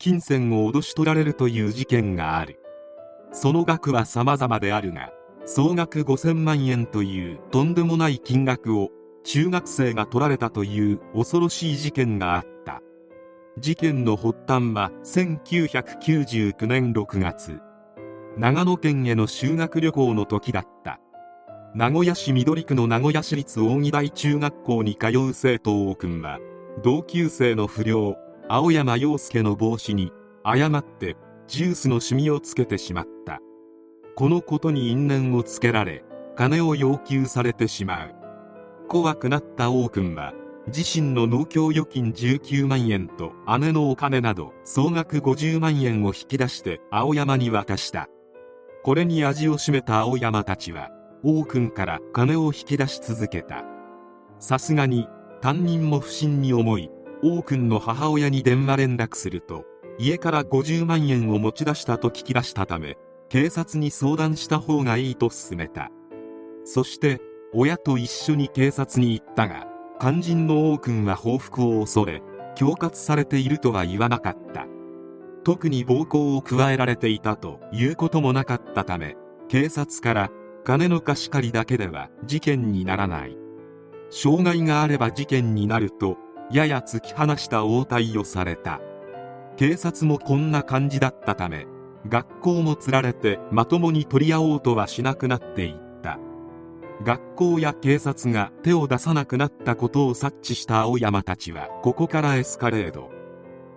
金銭を脅し取られるという事件がある。その額は様々であるが総額5000万円というとんでもない金額を中学生が取られたという恐ろしい事件があった。事件の発端は1999年6月。長野県への修学旅行の時だった。名古屋市緑区の名古屋市立扇台中学校に通う生徒王君は同級生の不良。青山洋介の帽子に誤ってジュースのシミをつけてしまった。このことに因縁をつけられ金を要求されてしまう。怖くなった王君は自身の農協預金19万円と姉のお金など総額50万円を引き出して青山に渡した。これに味を占めた青山たちは王君から金を引き出し続けた。さすがに担任も不審に思い王君の母親に電話連絡すると家から50万円を持ち出したと聞き出したため警察に相談した方がいいと勧めた。そして親と一緒に警察に行ったが肝心の王君は報復を恐れ恐喝されているとは言わなかった。特に暴行を加えられていたということもなかったため警察から金の貸し借りだけでは事件にならない。障害があれば事件になるとやや突き放した応対をされた。警察もこんな感じだったため学校もつられてまともに取り合おうとはしなくなっていった。学校や警察が手を出さなくなったことを察知した青山たちはここからエスカレード。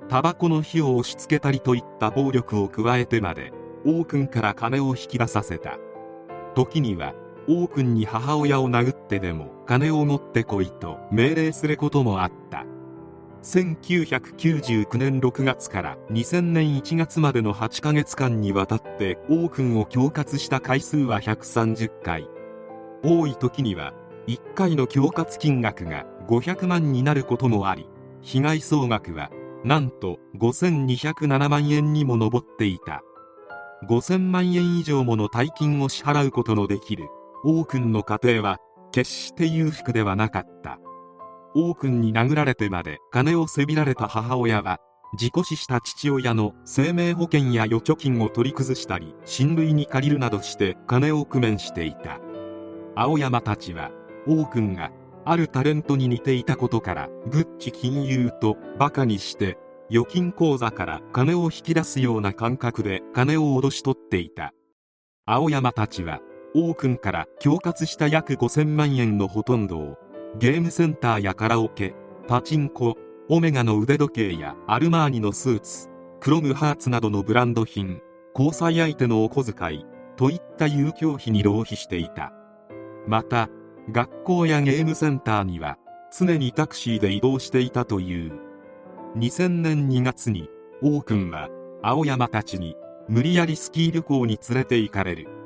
タバコの火を押し付けたりといった暴力を加えてまで王君から金を引き出させた。時には王君に母親を殴ってでも金を持ってこいと命令することもあった。1999年6月から2000年1月までの8ヶ月間にわたって王君を恐喝した回数は130回。多い時には1回の恐喝金額が500万になることもあり被害総額はなんと5207万円にも上っていた。5000万円以上もの大金を支払うことのできる。王君の家庭は決して裕福ではなかった。王君に殴られてまで金をせびられた母親は事故死した父親の生命保険や預貯金を取り崩したり親類に借りるなどして金を工面していた。青山たちは王君があるタレントに似ていたことからグッチ金融とバカにして預金口座から金を引き出すような感覚で金を脅し取っていた。青山たちは王君から恐喝した約5000万円のほとんどをゲームセンターやカラオケパチンコオメガの腕時計やアルマーニのスーツクロムハーツなどのブランド品交際相手のお小遣いといった遊興費に浪費していた。また学校やゲームセンターには常にタクシーで移動していたという。2000年2月に王君は青山たちに無理やりスキー旅行に連れて行かれる。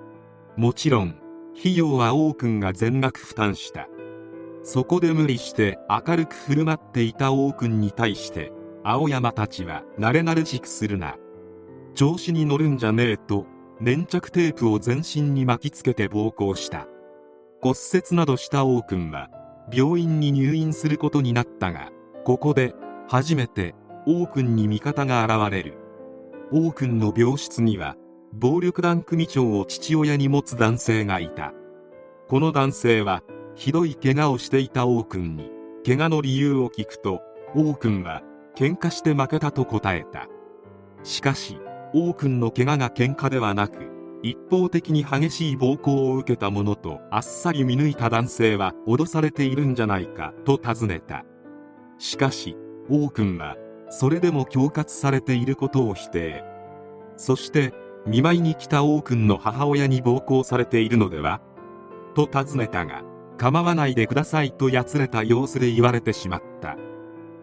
もちろん費用は王君が全額負担した。そこで無理して明るく振る舞っていた王君に対して青山たちは慣れ慣れしくするな。調子に乗るんじゃねえと粘着テープを全身に巻きつけて暴行した。骨折などした王君は病院に入院することになったがここで初めて王君に味方が現れる。王君の病室には暴力団組長を父親に持つ男性がいた。この男性はひどい怪我をしていた王君に怪我の理由を聞くと王君は喧嘩して負けたと答えた。しかし王君の怪我が喧嘩ではなく一方的に激しい暴行を受けたものとあっさり見抜いた男性は脅されているんじゃないかと尋ねた。しかし王君はそれでも恐喝されていることを否定。そして見舞いに来た王君の母親に暴行されているのでは？と尋ねたが構わないでくださいとやつれた様子で言われてしまった。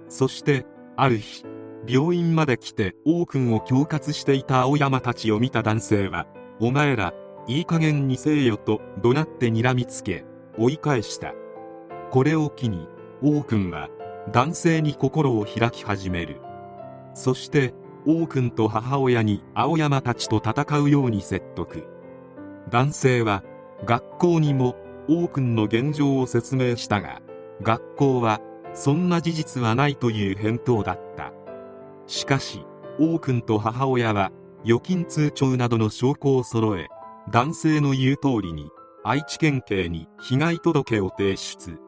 そしてある日病院まで来て王君を恐喝していた青山たちを見た男性はお前らいい加減にせえよと怒鳴って睨みつけ追い返した。これを機に王君は男性に心を開き始める。そして王君と母親に青山たちと戦うように説得。男性は学校にも王君の現状を説明したが学校はそんな事実はないという返答だった。しかし王君と母親は預金通帳などの証拠を揃え男性の言う通りに愛知県警に被害届を提出。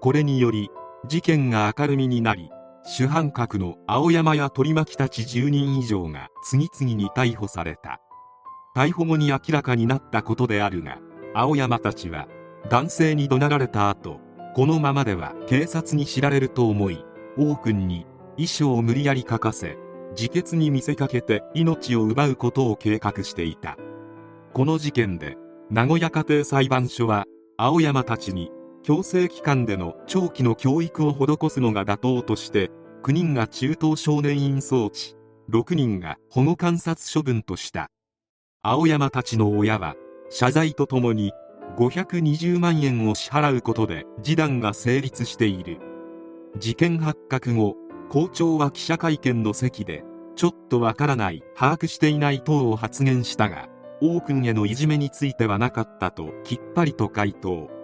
これにより事件が明るみになり主犯格の青山や取り巻きたち10人以上が次々に逮捕された。逮捕後に明らかになったことであるが青山たちは男性に怒鳴られた後このままでは警察に知られると思い王君に遺書を無理やり書かせ自決に見せかけて命を奪うことを計画していた。この事件で名古屋家庭裁判所は青山たちに強制機関での長期の教育を施すのが妥当として9人が中等少年院送致6人が保護観察処分とした。青山たちの親は謝罪とともに520万円を支払うことで示談が成立している。事件発覚後校長は記者会見の席でちょっとわからない把握していない等を発言したが王君へのいじめについてはなかったときっぱりと回答。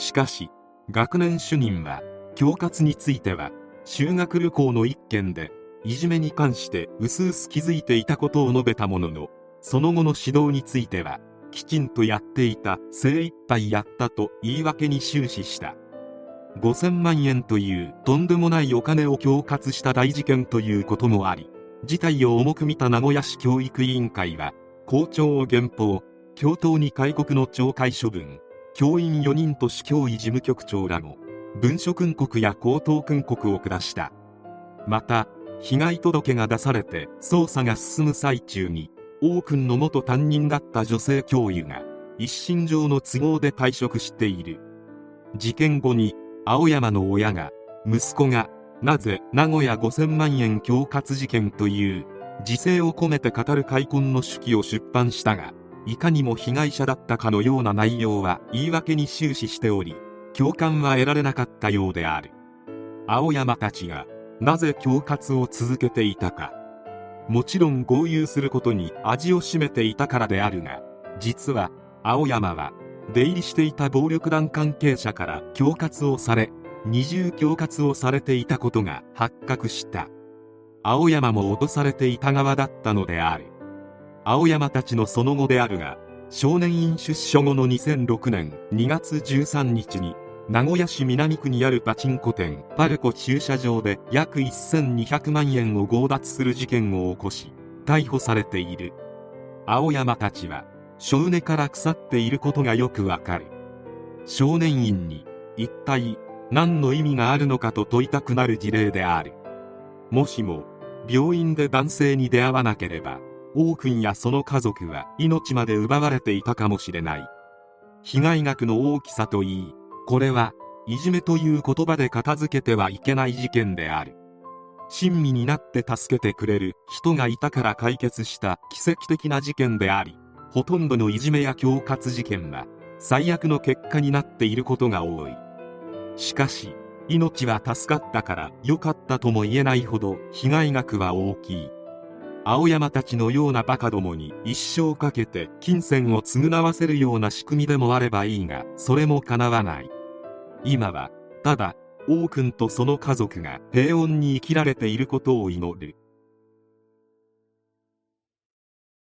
しかし学年主任は恐喝については修学旅行の一件でいじめに関して薄々気づいていたことを述べたもののその後の指導についてはきちんとやっていた精一杯やったと言い訳に終始した。5000万円というとんでもないお金を恐喝した大事件ということもあり事態を重く見た名古屋市教育委員会は校長を減俸教頭に戒告の懲戒処分。教員4人と市教委事務局長らも文書訓告や口頭訓告を下した。また被害届が出されて捜査が進む最中に王君の元担任だった女性教諭が一身上の都合で退職している。事件後に青山の親が息子がなぜ名古屋5000万円恐喝事件という自制を込めて語る開墾の手記を出版したがいかにも被害者だったかのような内容は言い訳に終始しており共感は得られなかったようである。青山たちがなぜ恐喝を続けていたか。もちろん合流することに味を占めていたからであるが実は青山は出入りしていた暴力団関係者から恐喝をされ二重恐喝をされていたことが発覚した。青山も脅されていた側だったのである。青山たちのその後であるが少年院出所後の2006年2月13日に名古屋市南区にあるパチンコ店パルコ駐車場で約1200万円を強奪する事件を起こし逮捕されている。青山たちは少年から腐っていることがよくわかる。少年院に一体何の意味があるのかと問いたくなる事例である。もしも病院で男性に出会わなければ王君やその家族は命まで奪われていたかもしれない。被害額の大きさといいこれはいじめという言葉で片付けてはいけない事件である。親身になって助けてくれる人がいたから解決した奇跡的な事件でありほとんどのいじめや恐喝事件は最悪の結果になっていることが多い。しかし命は助かったから良かったとも言えないほど被害額は大きい。青山たちのようなバカどもに一生かけて金銭を償わせるような仕組みでもあればいいがそれも叶わない。今はただ王君とその家族が平穏に生きられていることを祈る。